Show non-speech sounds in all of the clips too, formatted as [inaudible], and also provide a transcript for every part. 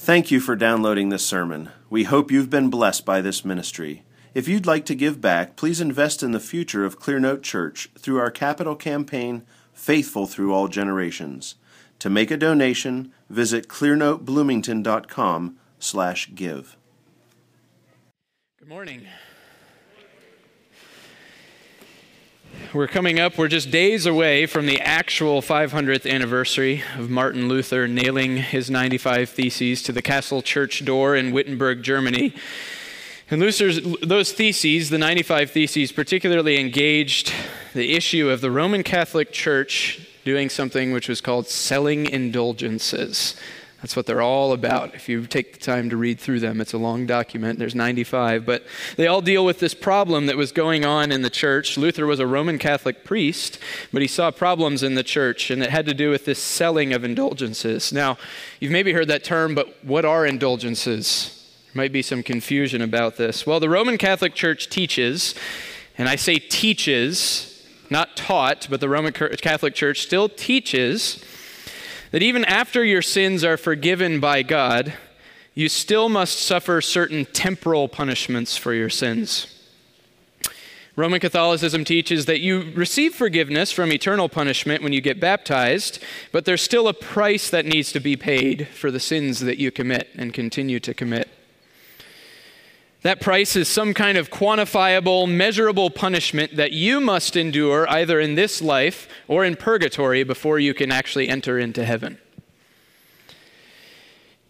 Thank you for downloading this sermon. We hope you've been blessed by this ministry. If you'd like to give back, please invest in the future of Clearnote Church through our capital campaign, Faithful Through All Generations. To make a donation, visit clearnotebloomington.com slash give. Good morning. We're coming up, we're just days away from the actual 500th anniversary of Martin Luther nailing his 95 Theses to the Castle Church door in Wittenberg, Germany. And Luther's, those theses, the 95 Theses, particularly engaged the issue of the Roman Catholic Church doing something which was called selling indulgences. That's what they're all about. If you take the time to read through them, it's a long document. There's 95, but they all deal with this problem that was going on in the church. Luther was a Roman Catholic priest, but he saw problems in the church, and it had to do with this selling of indulgences. Now, you've maybe heard that term, but what are indulgences? There might be some confusion about this. Well, the Roman Catholic Church teaches, and I say teaches, not taught, but the Roman Catholic Church still teaches that even after your sins are forgiven by God, you still must suffer certain temporal punishments for your sins. Roman Catholicism teaches that you receive forgiveness from eternal punishment when you get baptized, but there's still a price that needs to be paid for the sins that you commit and continue to commit. That price is some kind of quantifiable, measurable punishment that you must endure either in this life or in purgatory before you can actually enter into heaven.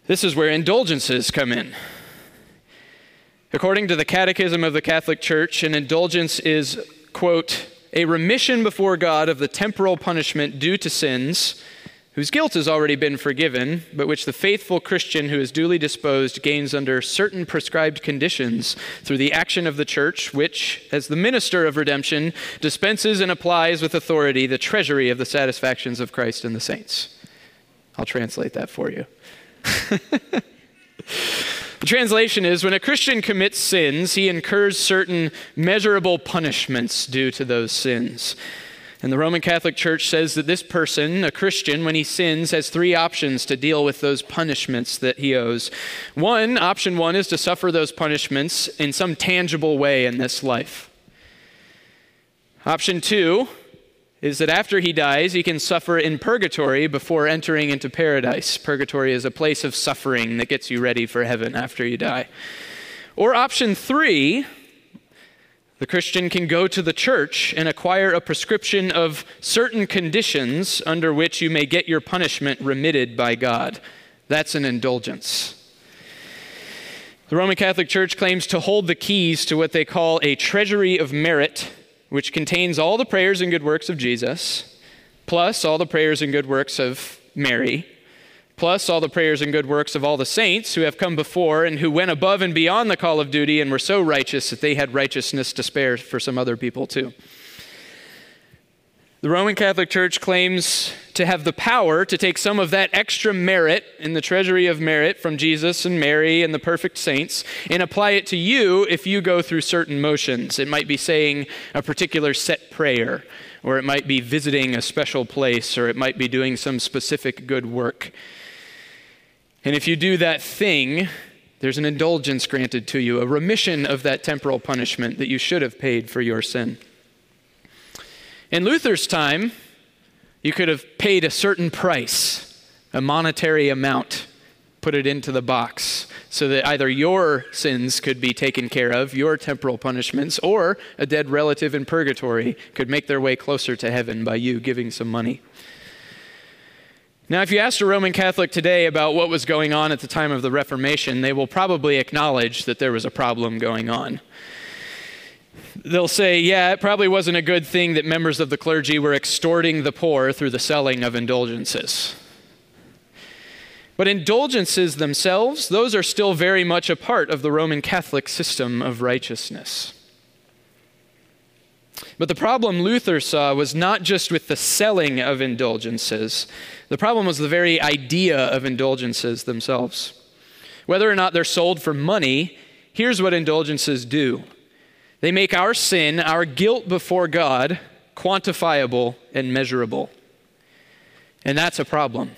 This is where indulgences come in. According to the Catechism of the Catholic Church, an indulgence is, quote, a remission before God of the temporal punishment due to sins whose guilt has already been forgiven, but which the faithful Christian who is duly disposed gains under certain prescribed conditions through the action of the church, which, as the minister of redemption, dispenses and applies with authority the treasury of the satisfactions of Christ and the saints. I'll translate that for you. [laughs] the translation is when a Christian commits sins, he incurs certain measurable punishments due to those sins. And the Roman Catholic Church says that this person, a Christian, when he sins, has three options to deal with those punishments that he owes. One, option one, is to suffer those punishments in some tangible way in this life. Option two is that after he dies, he can suffer in purgatory before entering into paradise. Purgatory is a place of suffering that gets you ready for heaven after you die. Or option three, the Christian can go to the church and acquire a prescription of certain conditions under which you may get your punishment remitted by God. That's an indulgence. The Roman Catholic Church claims to hold the keys to what they call a treasury of merit, which contains all the prayers and good works of Jesus, plus all the prayers and good works of Mary, plus all the prayers and good works of all the saints who have come before and who went above and beyond the call of duty and were so righteous that they had righteousness to spare for some other people too. The Roman Catholic Church claims to have the power to take some of that extra merit in the treasury of merit from Jesus and Mary and the perfect saints and apply it to you if you go through certain motions. It might be saying a particular set prayer, or it might be visiting a special place, or it might be doing some specific good work. And if you do that thing, there's an indulgence granted to you, a remission of that temporal punishment that you should have paid for your sin. In Luther's time, you could have paid a certain price, a monetary amount, put it into the box, so that either your sins could be taken care of, your temporal punishments, or a dead relative in purgatory could make their way closer to heaven by you giving some money. Now, if you ask a Roman Catholic today about what was going on at the time of the Reformation, they will probably acknowledge that there was a problem going on. They'll say, yeah, it probably wasn't a good thing that members of the clergy were extorting the poor through the selling of indulgences. But indulgences themselves, those are still very much a part of the Roman Catholic system of righteousness. But the problem Luther saw was not just with the selling of indulgences, the problem was the very idea of indulgences themselves. Whether or not they're sold for money, here's what indulgences do they make our sin, our guilt before God, quantifiable and measurable. And that's a problem.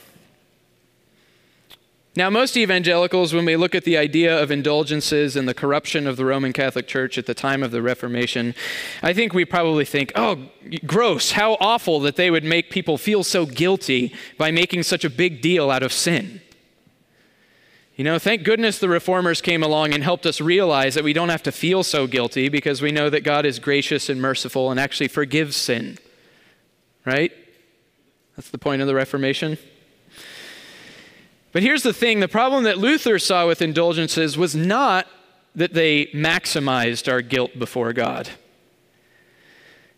Now, most evangelicals, when we look at the idea of indulgences and the corruption of the Roman Catholic Church at the time of the Reformation, I think we probably think, oh, gross, how awful that they would make people feel so guilty by making such a big deal out of sin. You know, thank goodness the reformers came along and helped us realize that we don't have to feel so guilty because we know that God is gracious and merciful and actually forgives sin. Right? That's the point of the Reformation. But here's the thing the problem that Luther saw with indulgences was not that they maximized our guilt before God.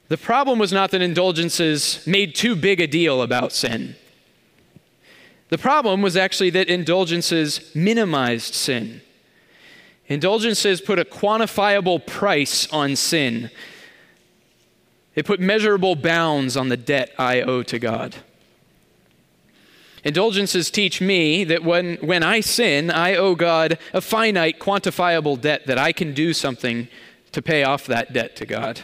The problem was not that indulgences made too big a deal about sin. The problem was actually that indulgences minimized sin. Indulgences put a quantifiable price on sin, they put measurable bounds on the debt I owe to God. Indulgences teach me that when, when I sin, I owe God a finite, quantifiable debt that I can do something to pay off that debt to God.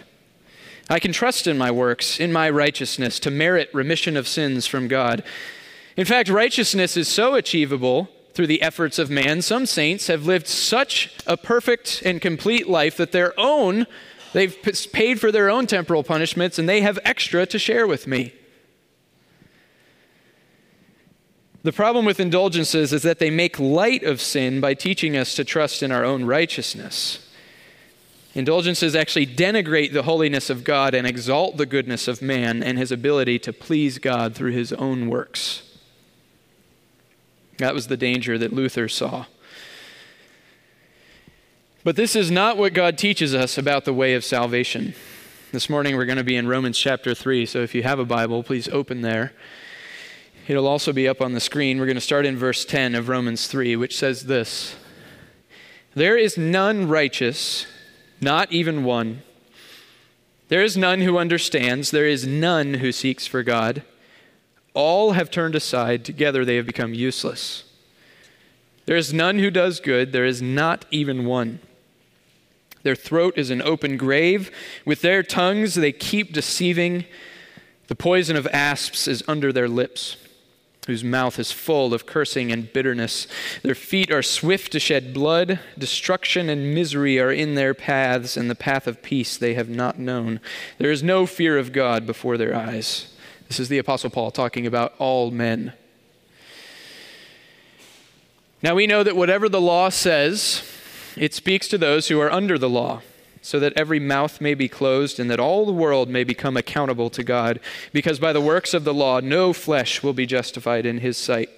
I can trust in my works, in my righteousness, to merit remission of sins from God. In fact, righteousness is so achievable through the efforts of man. Some saints have lived such a perfect and complete life that their own, they've paid for their own temporal punishments and they have extra to share with me. The problem with indulgences is that they make light of sin by teaching us to trust in our own righteousness. Indulgences actually denigrate the holiness of God and exalt the goodness of man and his ability to please God through his own works. That was the danger that Luther saw. But this is not what God teaches us about the way of salvation. This morning we're going to be in Romans chapter 3, so if you have a Bible, please open there. It'll also be up on the screen. We're going to start in verse 10 of Romans 3, which says this There is none righteous, not even one. There is none who understands. There is none who seeks for God. All have turned aside. Together they have become useless. There is none who does good. There is not even one. Their throat is an open grave. With their tongues they keep deceiving. The poison of asps is under their lips whose mouth is full of cursing and bitterness. Their feet are swift to shed blood. Destruction and misery are in their paths, and the path of peace they have not known. There is no fear of God before their eyes. This is the Apostle Paul talking about all men. Now we know that whatever the law says, it speaks to those who are under the law so that every mouth may be closed and that all the world may become accountable to God, because by the works of the law no flesh will be justified in his sight.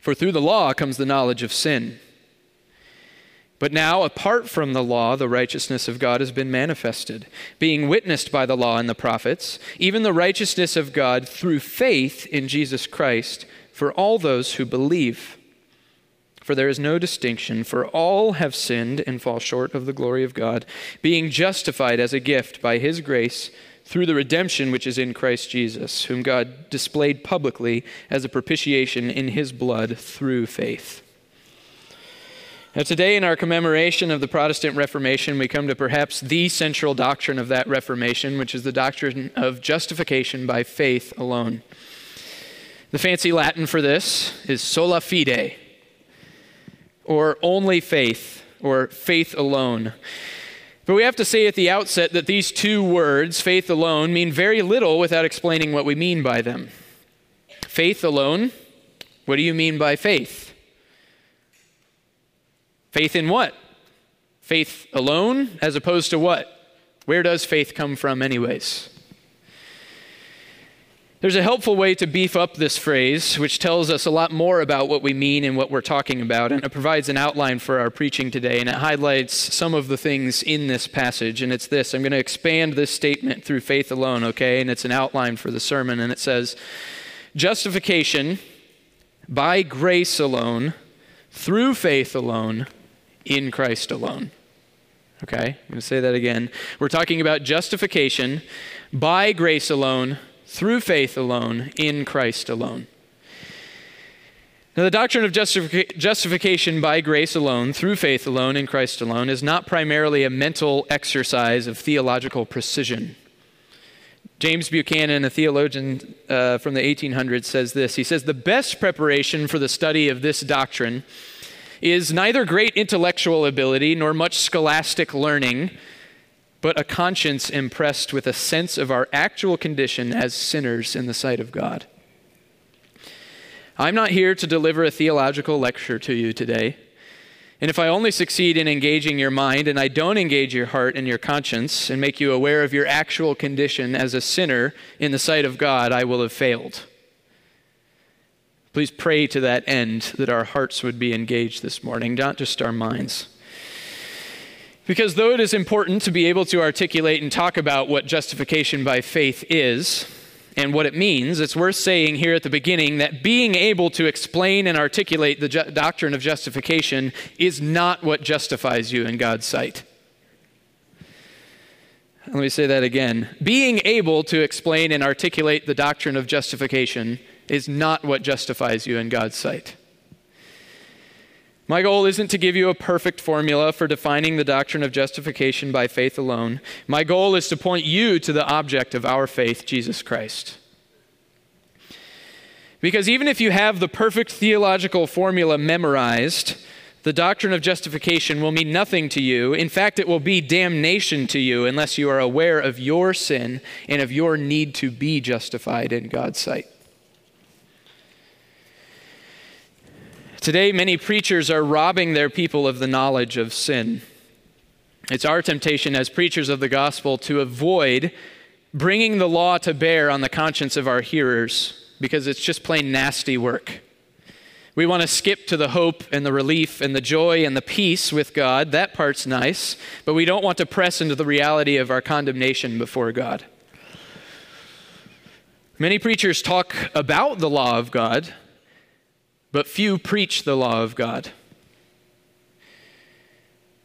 For through the law comes the knowledge of sin. But now, apart from the law, the righteousness of God has been manifested, being witnessed by the law and the prophets, even the righteousness of God through faith in Jesus Christ for all those who believe. For there is no distinction, for all have sinned and fall short of the glory of God, being justified as a gift by his grace through the redemption which is in Christ Jesus, whom God displayed publicly as a propitiation in his blood through faith. Now, today, in our commemoration of the Protestant Reformation, we come to perhaps the central doctrine of that Reformation, which is the doctrine of justification by faith alone. The fancy Latin for this is sola fide, or only faith, or faith alone. But we have to say at the outset that these two words, faith alone, mean very little without explaining what we mean by them. Faith alone, what do you mean by faith? Faith in what? Faith alone, as opposed to what? Where does faith come from, anyways? There's a helpful way to beef up this phrase, which tells us a lot more about what we mean and what we're talking about, and it provides an outline for our preaching today, and it highlights some of the things in this passage. And it's this I'm going to expand this statement through faith alone, okay? And it's an outline for the sermon, and it says, Justification by grace alone, through faith alone, in Christ alone. Okay, I'm going to say that again. We're talking about justification by grace alone through faith alone, in Christ alone. Now, the doctrine of justific- justification by grace alone, through faith alone, in Christ alone, is not primarily a mental exercise of theological precision. James Buchanan, a theologian uh, from the 1800s, says this. He says, The best preparation for the study of this doctrine is neither great intellectual ability nor much scholastic learning, but a conscience impressed with a sense of our actual condition as sinners in the sight of God. I'm not here to deliver a theological lecture to you today. And if I only succeed in engaging your mind and I don't engage your heart and your conscience and make you aware of your actual condition as a sinner in the sight of God, I will have failed. Please pray to that end that our hearts would be engaged this morning, not just our minds. Because though it is important to be able to articulate and talk about what justification by faith is, and what it means, it's worth saying here at the beginning that being able to explain and articulate the ju- doctrine of justification is not what justifies you in God's sight. Let me say that again. Being able to explain and articulate the doctrine of justification is not what justifies you in God's sight. My goal isn't to give you a perfect formula for defining the doctrine of justification by faith alone. My goal is to point you to the object of our faith, Jesus Christ. Because even if you have the perfect theological formula memorized, the doctrine of justification will mean nothing to you. In fact, it will be damnation to you unless you are aware of your sin and of your need to be justified in God's sight. Today, many preachers are robbing their people of the knowledge of sin. It's our temptation as preachers of the gospel to avoid bringing the law to bear on the conscience of our hearers because it's just plain nasty work. We want to skip to the hope and the relief and the joy and the peace with God. That part's nice, but we don't want to press into the reality of our condemnation before God. Many preachers talk about the law of God, but few preach the law of God.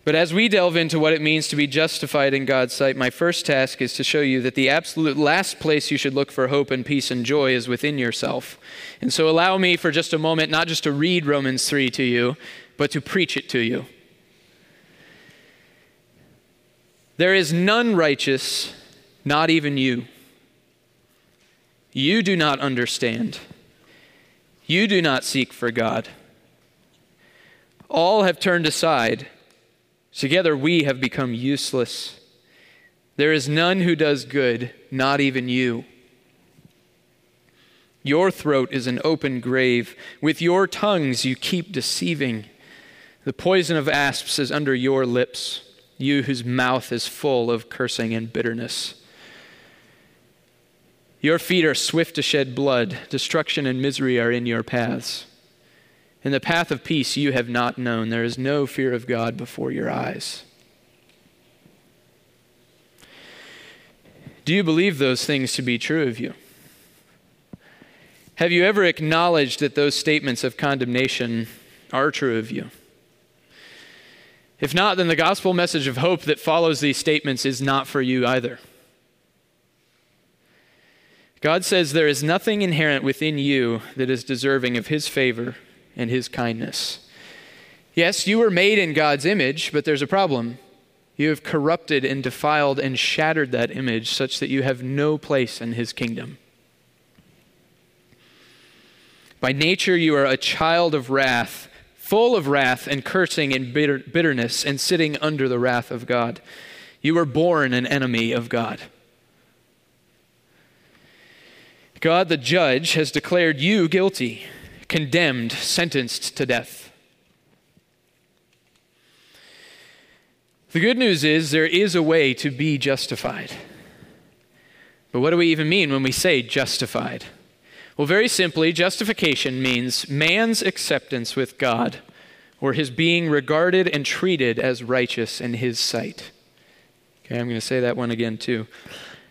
But as we delve into what it means to be justified in God's sight, my first task is to show you that the absolute last place you should look for hope and peace and joy is within yourself. And so allow me for just a moment not just to read Romans 3 to you, but to preach it to you. There is none righteous, not even you. You do not understand. You do not seek for God. All have turned aside. Together we have become useless. There is none who does good, not even you. Your throat is an open grave. With your tongues you keep deceiving. The poison of asps is under your lips, you whose mouth is full of cursing and bitterness. Your feet are swift to shed blood. Destruction and misery are in your paths. In the path of peace you have not known. There is no fear of God before your eyes. Do you believe those things to be true of you? Have you ever acknowledged that those statements of condemnation are true of you? If not, then the gospel message of hope that follows these statements is not for you either. God says there is nothing inherent within you that is deserving of His favor and His kindness. Yes, you were made in God's image, but there's a problem. You have corrupted and defiled and shattered that image such that you have no place in His kingdom. By nature, you are a child of wrath, full of wrath and cursing and bitter, bitterness, and sitting under the wrath of God. You were born an enemy of God. God, the judge, has declared you guilty, condemned, sentenced to death. The good news is there is a way to be justified. But what do we even mean when we say justified? Well, very simply, justification means man's acceptance with God or his being regarded and treated as righteous in his sight. Okay, I'm going to say that one again too.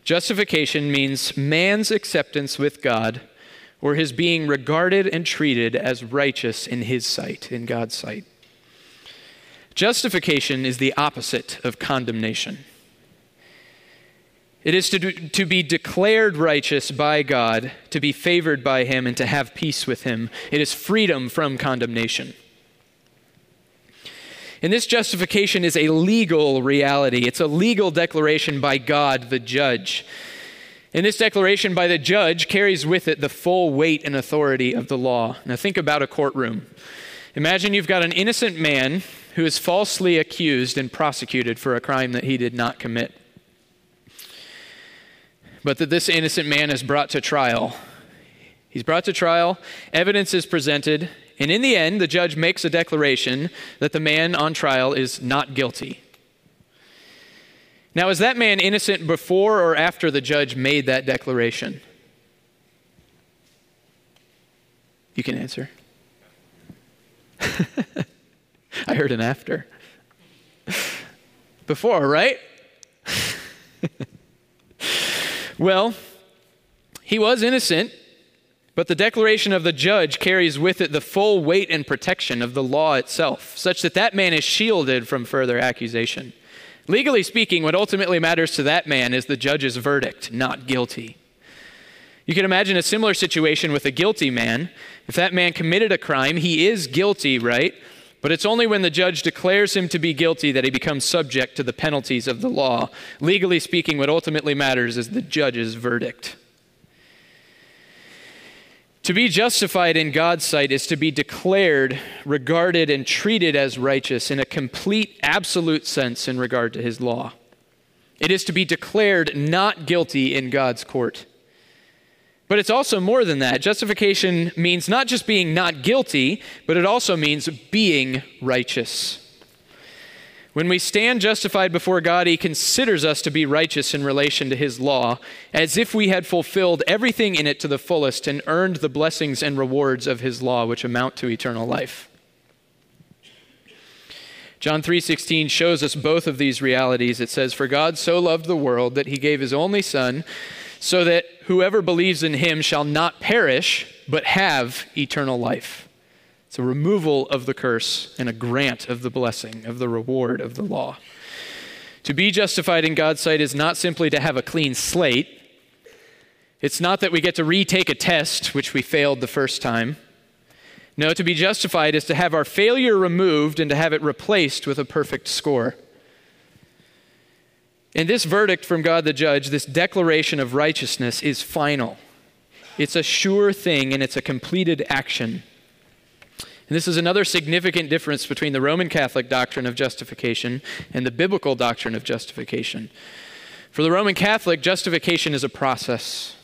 Justification means man's acceptance with God or his being regarded and treated as righteous in his sight, in God's sight. Justification is the opposite of condemnation. It is to, do, to be declared righteous by God, to be favored by Him, and to have peace with Him. It is freedom from condemnation. And this justification is a legal reality, it's a legal declaration by God, the judge. And this declaration by the judge carries with it the full weight and authority of the law. Now, think about a courtroom. Imagine you've got an innocent man who is falsely accused and prosecuted for a crime that he did not commit. But that this innocent man is brought to trial. He's brought to trial, evidence is presented, and in the end, the judge makes a declaration that the man on trial is not guilty. Now, is that man innocent before or after the judge made that declaration? You can answer. [laughs] I heard an after. Before, right? [laughs] well, he was innocent, but the declaration of the judge carries with it the full weight and protection of the law itself, such that that man is shielded from further accusation. Legally speaking, what ultimately matters to that man is the judge's verdict, not guilty. You can imagine a similar situation with a guilty man. If that man committed a crime, he is guilty, right? But it's only when the judge declares him to be guilty that he becomes subject to the penalties of the law. Legally speaking, what ultimately matters is the judge's verdict. To be justified in God's sight is to be declared, regarded, and treated as righteous in a complete, absolute sense in regard to his law. It is to be declared not guilty in God's court. But it's also more than that. Justification means not just being not guilty, but it also means being righteous. When we stand justified before God, He considers us to be righteous in relation to His law, as if we had fulfilled everything in it to the fullest and earned the blessings and rewards of His law, which amount to eternal life. John 3:16 shows us both of these realities. It says, "For God so loved the world that he gave his only son, so that whoever believes in him shall not perish, but have eternal life." It's a removal of the curse and a grant of the blessing, of the reward of the law. To be justified in God's sight is not simply to have a clean slate. It's not that we get to retake a test, which we failed the first time. No, to be justified is to have our failure removed and to have it replaced with a perfect score. And this verdict from God the judge, this declaration of righteousness, is final. It's a sure thing and it's a completed action. And this is another significant difference between the Roman Catholic doctrine of justification and the biblical doctrine of justification. For the Roman Catholic, justification is a process.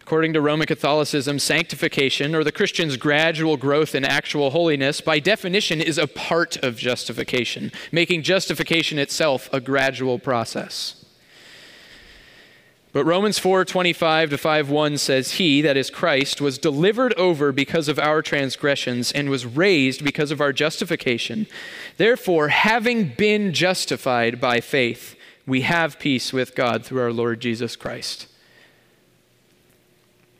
According to Roman Catholicism, sanctification, or the Christian's gradual growth in actual holiness, by definition is a part of justification, making justification itself a gradual process. But Romans 4:25 to 5 1 says he that is Christ was delivered over because of our transgressions and was raised because of our justification. Therefore, having been justified by faith, we have peace with God through our Lord Jesus Christ.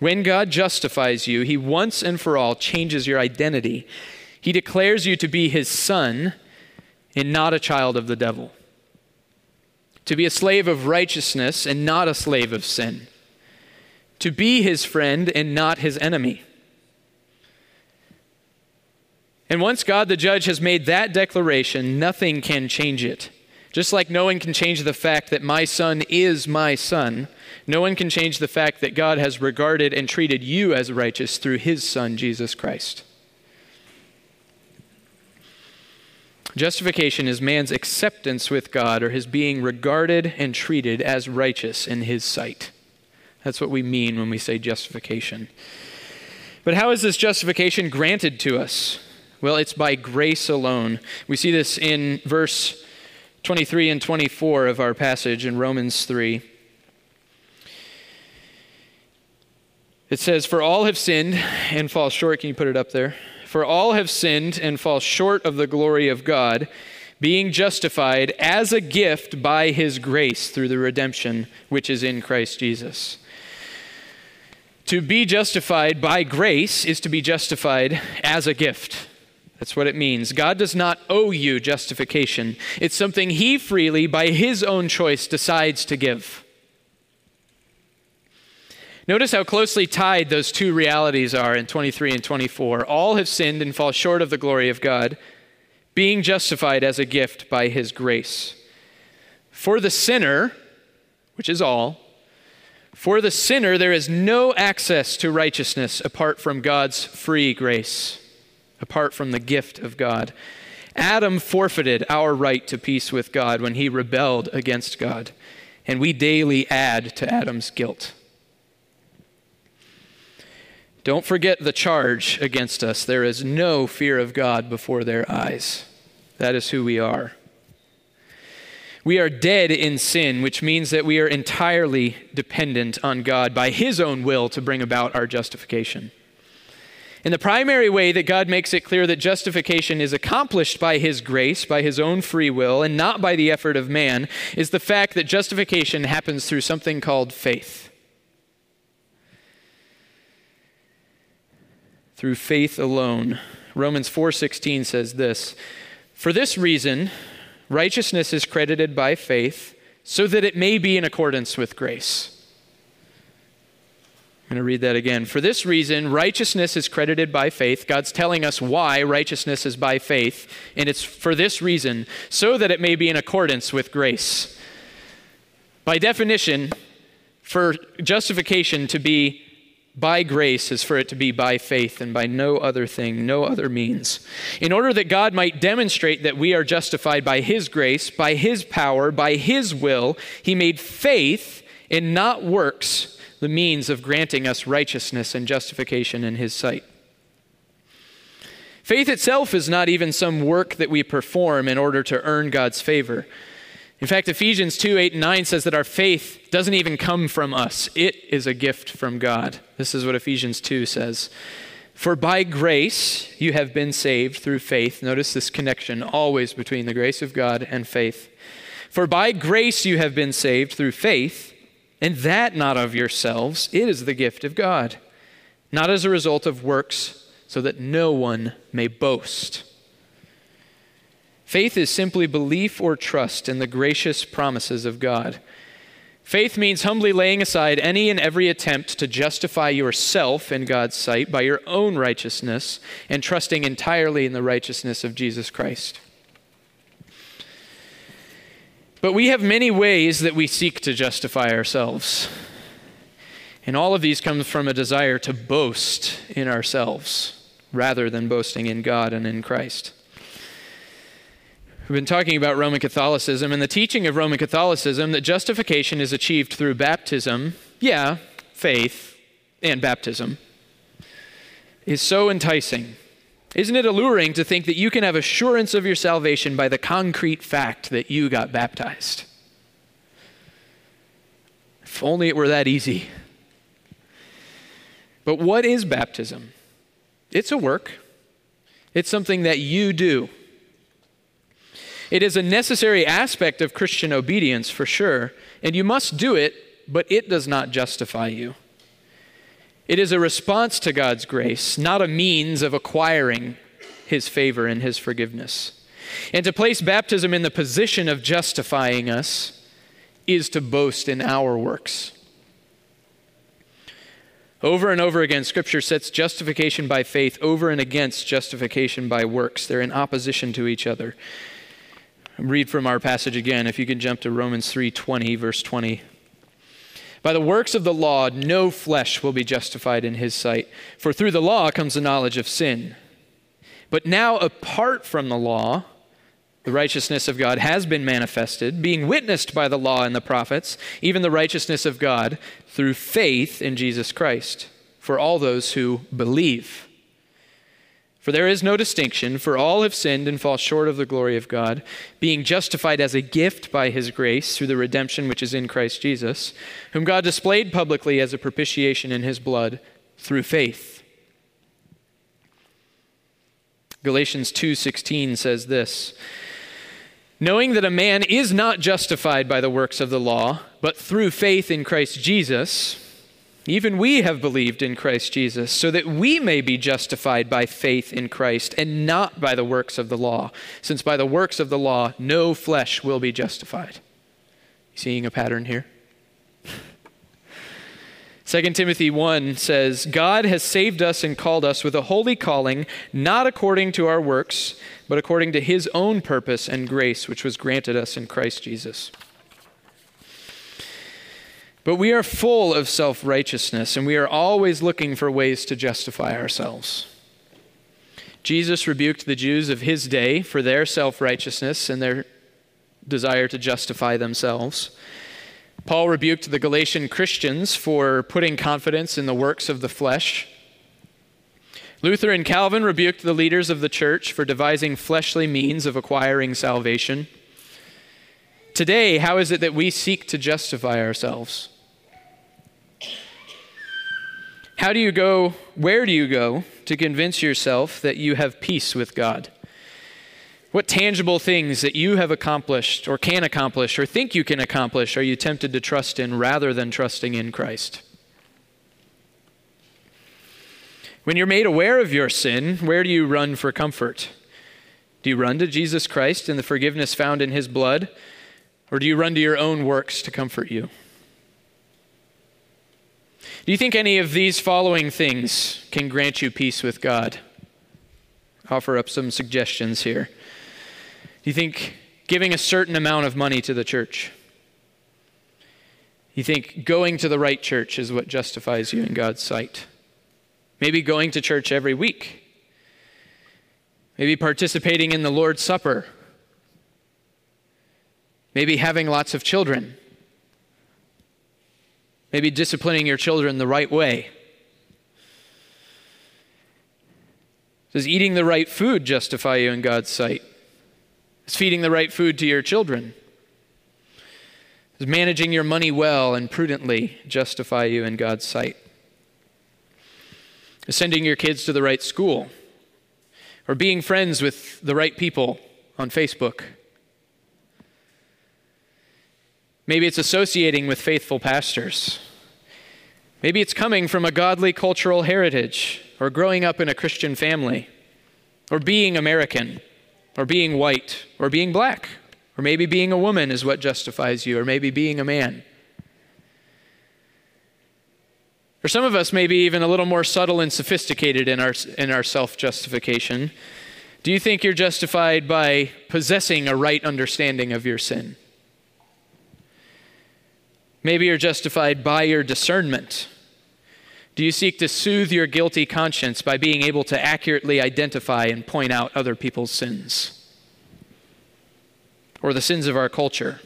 When God justifies you, he once and for all changes your identity. He declares you to be his son and not a child of the devil to be a slave of righteousness and not a slave of sin, to be his friend and not his enemy. And once God the judge has made that declaration, nothing can change it. Just like no one can change the fact that my son is my son, no one can change the fact that God has regarded and treated you as righteous through his son, Jesus Christ. Justification is man's acceptance with God or his being regarded and treated as righteous in his sight. That's what we mean when we say justification. But how is this justification granted to us? Well, it's by grace alone. We see this in verse 23 and 24 of our passage in Romans 3. It says, For all have sinned and fall short. Can you put it up there? For all have sinned and fall short of the glory of God, being justified as a gift by his grace through the redemption which is in Christ Jesus. To be justified by grace is to be justified as a gift. That's what it means. God does not owe you justification. It's something He freely, by His own choice, decides to give. Notice how closely tied those two realities are in 23 and 24. All have sinned and fall short of the glory of God, being justified as a gift by his grace. For the sinner, which is all, For the sinner, there is no access to righteousness apart from God's free grace, apart from the gift of God. Adam forfeited our right to peace with God when he rebelled against God, and we daily add to Adam's guilt. Don't forget the charge against us. There is no fear of God before their eyes. That is who we are. We are dead in sin, which means that we are entirely dependent on God by His own will to bring about our justification. And the primary way that God makes it clear that justification is accomplished by His grace, by His own free will, and not by the effort of man, is the fact that justification happens through something called faith. Through faith alone. Romans 4:16 says this, "For this reason, righteousness is credited by faith so that it may be in accordance with grace. I'm going to read that again. For this reason, righteousness is credited by faith. God's telling us why righteousness is by faith, and it's for this reason, so that it may be in accordance with grace. By definition, for justification to be by grace is for it to be by faith and by no other thing, no other means. In order that God might demonstrate that we are justified by His grace, by His power, by His will, He made faith and not works the means of granting us righteousness and justification in His sight. Faith itself is not even some work that we perform in order to earn God's favor. In fact, Ephesians 2 8 and 9 says that our faith doesn't even come from us, it is a gift from God. This is what Ephesians 2 says. For by grace you have been saved through faith. Notice this connection always between the grace of God and faith. For by grace you have been saved through faith, and that not of yourselves, it is the gift of God, not as a result of works, so that no one may boast. Faith is simply belief or trust in the gracious promises of God. Faith means humbly laying aside any and every attempt to justify yourself in God's sight by your own righteousness and trusting entirely in the righteousness of Jesus Christ. But we have many ways that we seek to justify ourselves. And all of these come from a desire to boast in ourselves rather than boasting in God and in Christ. We've been talking about Roman Catholicism and the teaching of Roman Catholicism that justification is achieved through baptism, yeah, faith, and baptism, is so enticing. Isn't it alluring to think that you can have assurance of your salvation by the concrete fact that you got baptized? If only it were that easy. But what is baptism? It's a work, it's something that you do. It is a necessary aspect of Christian obedience for sure, and you must do it, but it does not justify you. It is a response to God's grace, not a means of acquiring His favor and His forgiveness. And to place baptism in the position of justifying us is to boast in our works. Over and over again, Scripture sets justification by faith over and against justification by works. They're in opposition to each other read from our passage again if you can jump to Romans 3:20 verse 20. By the works of the law no flesh will be justified in his sight, for through the law comes the knowledge of sin. But now apart from the law, the righteousness of God has been manifested, being witnessed by the law and the prophets, even the righteousness of God through faith in Jesus Christ, for all those who believe. For there is no distinction, for all have sinned and fall short of the glory of God, being justified as a gift by his grace through the redemption which is in Christ Jesus, whom God displayed publicly as a propitiation in his blood through faith. Galatians 2:16 says this, knowing that a man is not justified by the works of the law, but through faith in Christ Jesus, even we have believed in Christ Jesus, so that we may be justified by faith in Christ and not by the works of the law, since by the works of the law no flesh will be justified. Seeing a pattern here? [laughs] 2 Timothy 1 says, God has saved us and called us with a holy calling, not according to our works, but according to his own purpose and grace, which was granted us in Christ Jesus. But we are full of self righteousness, and we are always looking for ways to justify ourselves. Jesus rebuked the Jews of his day for their self righteousness and their desire to justify themselves. Paul rebuked the Galatian Christians for putting confidence in the works of the flesh. Luther and Calvin rebuked the leaders of the church for devising fleshly means of acquiring salvation. Today, how is it that we seek to justify ourselves? How do you go, where do you go to convince yourself that you have peace with God? What tangible things that you have accomplished or can accomplish or think you can accomplish are you tempted to trust in rather than trusting in Christ? When you're made aware of your sin, where do you run for comfort? Do you run to Jesus Christ and the forgiveness found in his blood? Or do you run to your own works to comfort you? Do you think any of these following things can grant you peace with God? Offer up some suggestions here. Do you think giving a certain amount of money to the church? You think going to the right church is what justifies you in God's sight? Maybe going to church every week. Maybe participating in the Lord's Supper. Maybe having lots of children. Maybe disciplining your children the right way. Does eating the right food justify you in God's sight? Is feeding the right food to your children? Does managing your money well and prudently justify you in God's sight? Is sending your kids to the right school? Or being friends with the right people on Facebook? Maybe it's associating with faithful pastors. Maybe it's coming from a godly cultural heritage, or growing up in a Christian family, or being American, or being white, or being black, or maybe being a woman is what justifies you, or maybe being a man. For some of us, maybe even a little more subtle and sophisticated in our, in our self justification. Do you think you're justified by possessing a right understanding of your sin? Maybe you're justified by your discernment. Do you seek to soothe your guilty conscience by being able to accurately identify and point out other people's sins? Or the sins of our culture?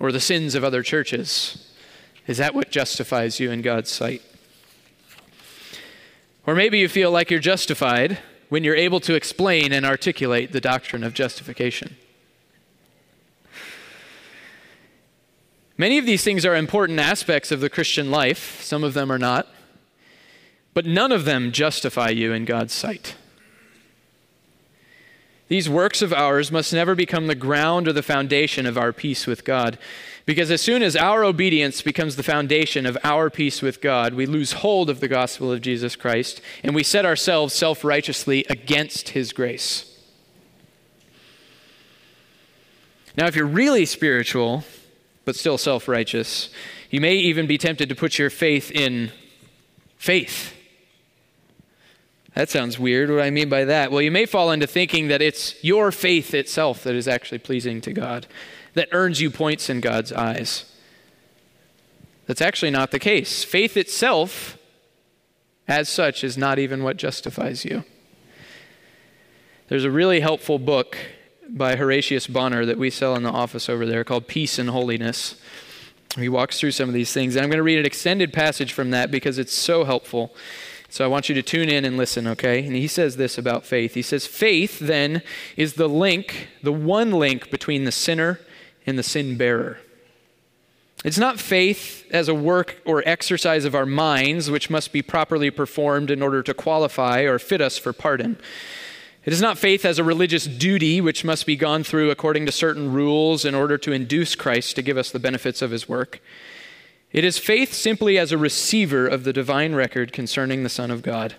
Or the sins of other churches? Is that what justifies you in God's sight? Or maybe you feel like you're justified when you're able to explain and articulate the doctrine of justification. Many of these things are important aspects of the Christian life, some of them are not, but none of them justify you in God's sight. These works of ours must never become the ground or the foundation of our peace with God. Because as soon as our obedience becomes the foundation of our peace with God, we lose hold of the gospel of Jesus Christ and we set ourselves self righteously against his grace. Now, if you're really spiritual, but still self righteous. You may even be tempted to put your faith in faith. That sounds weird. What do I mean by that? Well, you may fall into thinking that it's your faith itself that is actually pleasing to God, that earns you points in God's eyes. That's actually not the case. Faith itself, as such, is not even what justifies you. There's a really helpful book by Horatius Bonar that we sell in the office over there called Peace and Holiness. He walks through some of these things. And I'm going to read an extended passage from that because it's so helpful. So I want you to tune in and listen, okay? And he says this about faith. He says, Faith, then, is the link, the one link between the sinner and the sin bearer. It's not faith as a work or exercise of our minds, which must be properly performed in order to qualify or fit us for pardon. It is not faith as a religious duty which must be gone through according to certain rules in order to induce Christ to give us the benefits of his work. It is faith simply as a receiver of the divine record concerning the Son of God.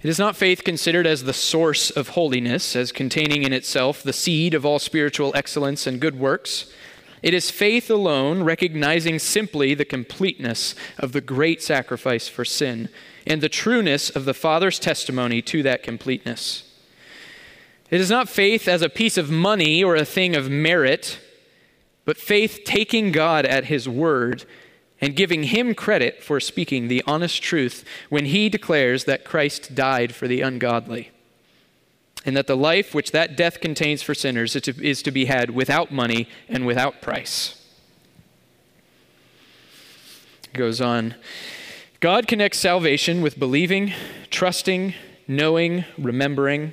It is not faith considered as the source of holiness, as containing in itself the seed of all spiritual excellence and good works. It is faith alone, recognizing simply the completeness of the great sacrifice for sin and the trueness of the Father's testimony to that completeness. It is not faith as a piece of money or a thing of merit, but faith taking God at his word and giving him credit for speaking the honest truth when he declares that Christ died for the ungodly, and that the life which that death contains for sinners is to, be had without money and without price. Goes on. God connects salvation with believing, trusting, knowing, remembering.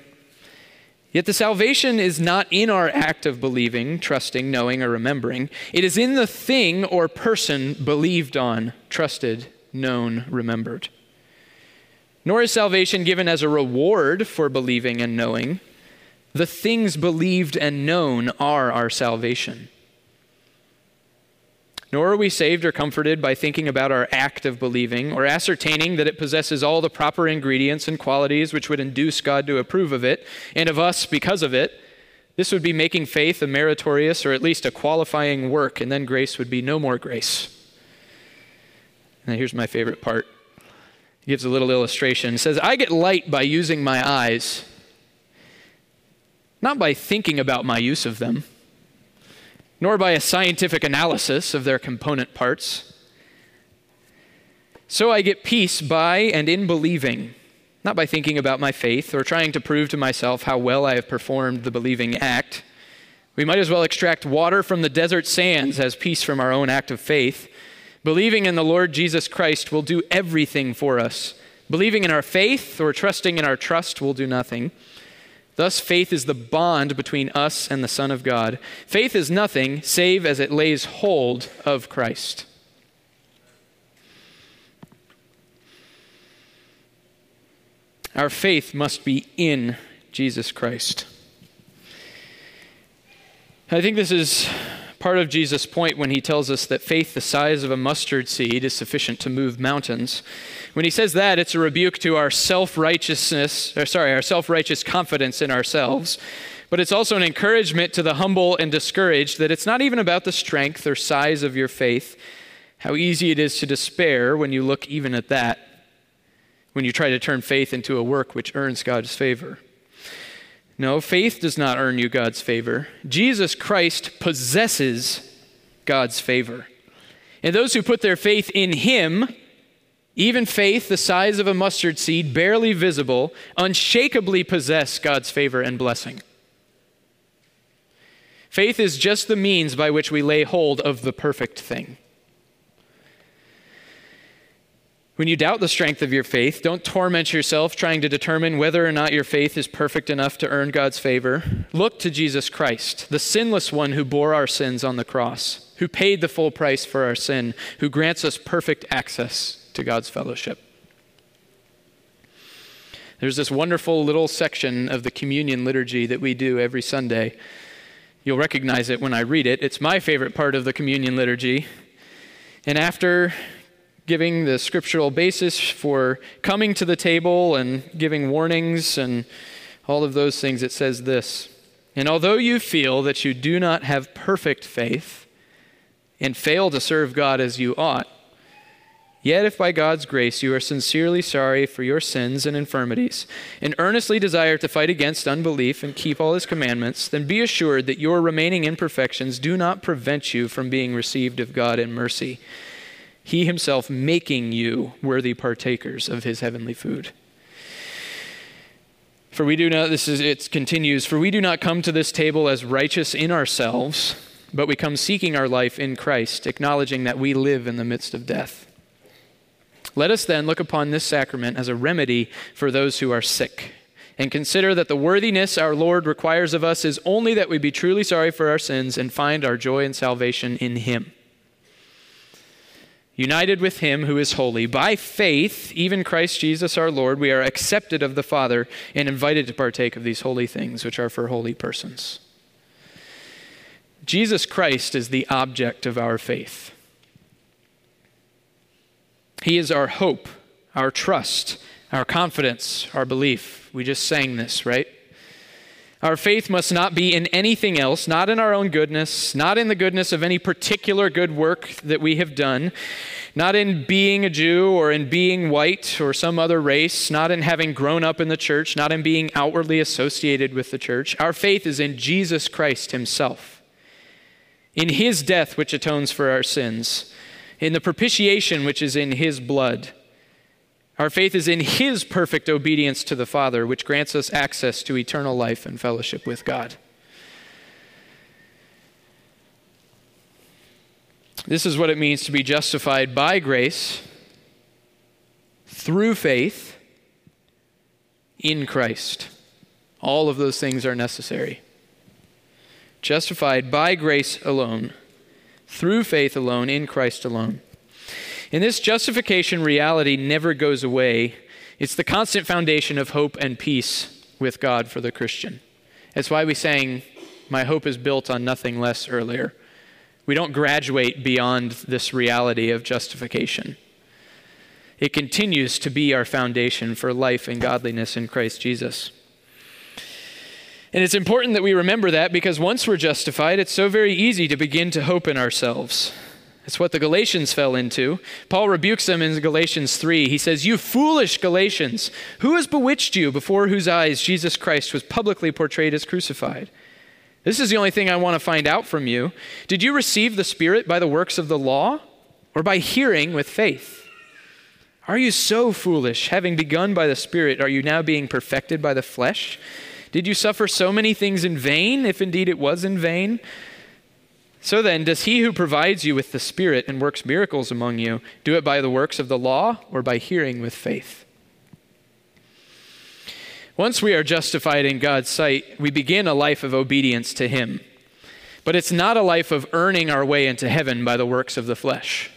Yet the salvation is not in our act of believing, trusting, knowing, or remembering. It is in the thing or person believed on, trusted, known, remembered. Nor is salvation given as a reward for believing and knowing. The things believed and known are our salvation. Nor are we saved or comforted by thinking about our act of believing or ascertaining that it possesses all the proper ingredients and qualities which would induce God to approve of it and of us because of it. This would be making faith a meritorious or at least a qualifying work, and then grace would be no more grace. Now, here's my favorite part. He gives a little illustration. Says, I get light by using my eyes, not by thinking about my use of them nor by a scientific analysis of their component parts. So I get peace by and in believing, not by thinking about my faith or trying to prove to myself how well I have performed the believing act. We might as well extract water from the desert sands as peace from our own act of faith. Believing in the Lord Jesus Christ will do everything for us. Believing in our faith or trusting in our trust will do nothing. Thus, faith is the bond between us and the Son of God. Faith is nothing save as it lays hold of Christ. Our faith must be in Jesus Christ. I think this is part of Jesus' point when he tells us that faith the size of a mustard seed is sufficient to move mountains. When he says that, it's a rebuke to our self-righteousness, or sorry, our self-righteous confidence in ourselves. But it's also an encouragement to the humble and discouraged that it's not even about the strength or size of your faith, how easy it is to despair when you look even at that, when you try to turn faith into a work which earns God's favor. No, faith does not earn you God's favor. Jesus Christ possesses God's favor. And those who put their faith in Him, even faith the size of a mustard seed, barely visible, unshakably possess God's favor and blessing. Faith is just the means by which we lay hold of the perfect thing. When you doubt the strength of your faith, don't torment yourself trying to determine whether or not your faith is perfect enough to earn God's favor. Look to Jesus Christ, the sinless one who bore our sins on the cross, who paid the full price for our sin, who grants us perfect access to God's fellowship. There's this wonderful little section of the communion liturgy that we do every Sunday. You'll recognize it when I read it. It's my favorite part of the communion liturgy. And after giving the scriptural basis for coming to the table and giving warnings and all of those things, it says this And although you feel that you do not have perfect faith and fail to serve God as you ought, Yet, if by God's grace you are sincerely sorry for your sins and infirmities, and earnestly desire to fight against unbelief and keep all his commandments, then be assured that your remaining imperfections do not prevent you from being received of God in mercy he himself making you worthy partakers of his heavenly food. For we do not, this is, it continues, for we do not come to this table as righteous in ourselves, but we come seeking our life in Christ, acknowledging that we live in the midst of death. Let us then look upon this sacrament as a remedy for those who are sick, and consider that the worthiness our Lord requires of us is only that we be truly sorry for our sins and find our joy and salvation in Him united with him who is holy. By faith, even Christ Jesus our Lord, we are accepted of the Father and invited to partake of these holy things, which are for holy persons. Jesus Christ is the object of our faith. He is our hope, our trust, our confidence, our belief. We just sang this, right? Our faith must not be in anything else, not in our own goodness, not in the goodness of any particular good work that we have done, not in being a Jew or in being white or some other race, not in having grown up in the church, not in being outwardly associated with the church. Our faith is in Jesus Christ Himself. in his death, which atones for our sins, in the propitiation which is in his blood. Our faith is in his perfect obedience to the Father, which grants us access to eternal life and fellowship with God. This is what it means to be justified by grace through faith in Christ. All of those things are necessary justified by grace alone, through faith alone, in Christ alone. And this justification reality never goes away. It's the constant foundation of hope and peace with God for the Christian. That's why we sang, My hope is built on nothing less earlier. We don't graduate beyond this reality of justification. It continues to be our foundation for life and godliness in Christ Jesus. And it's important that we remember that because once we're justified, it's so very easy to begin to hope in ourselves. It's what the Galatians fell into. Paul rebukes them in Galatians 3. He says, You foolish Galatians, who has bewitched you before whose eyes Jesus Christ was publicly portrayed as crucified? This is the only thing I want to find out from you. Did you receive the Spirit by the works of the law or by hearing with faith? Are you so foolish? Having begun by the Spirit, are you now being perfected by the flesh? Did you suffer so many things in vain, if indeed it was in vain? So then, does he who provides you with the Spirit and works miracles among you do it by the works of the law or by hearing with faith? Once we are justified in God's sight, we begin a life of obedience to Him. But it's not a life of earning our way into heaven by the works of the flesh.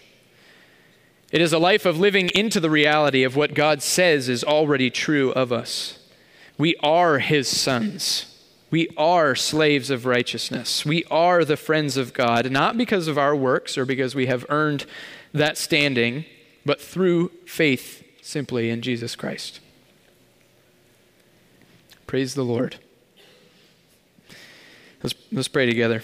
It is a life of living into the reality of what God says is already true of us. We are his sons. We are slaves of righteousness. We are the friends of God, not because of our works or because we have earned that standing, but through faith simply in Jesus Christ. Praise the Lord. Let's, let's pray together.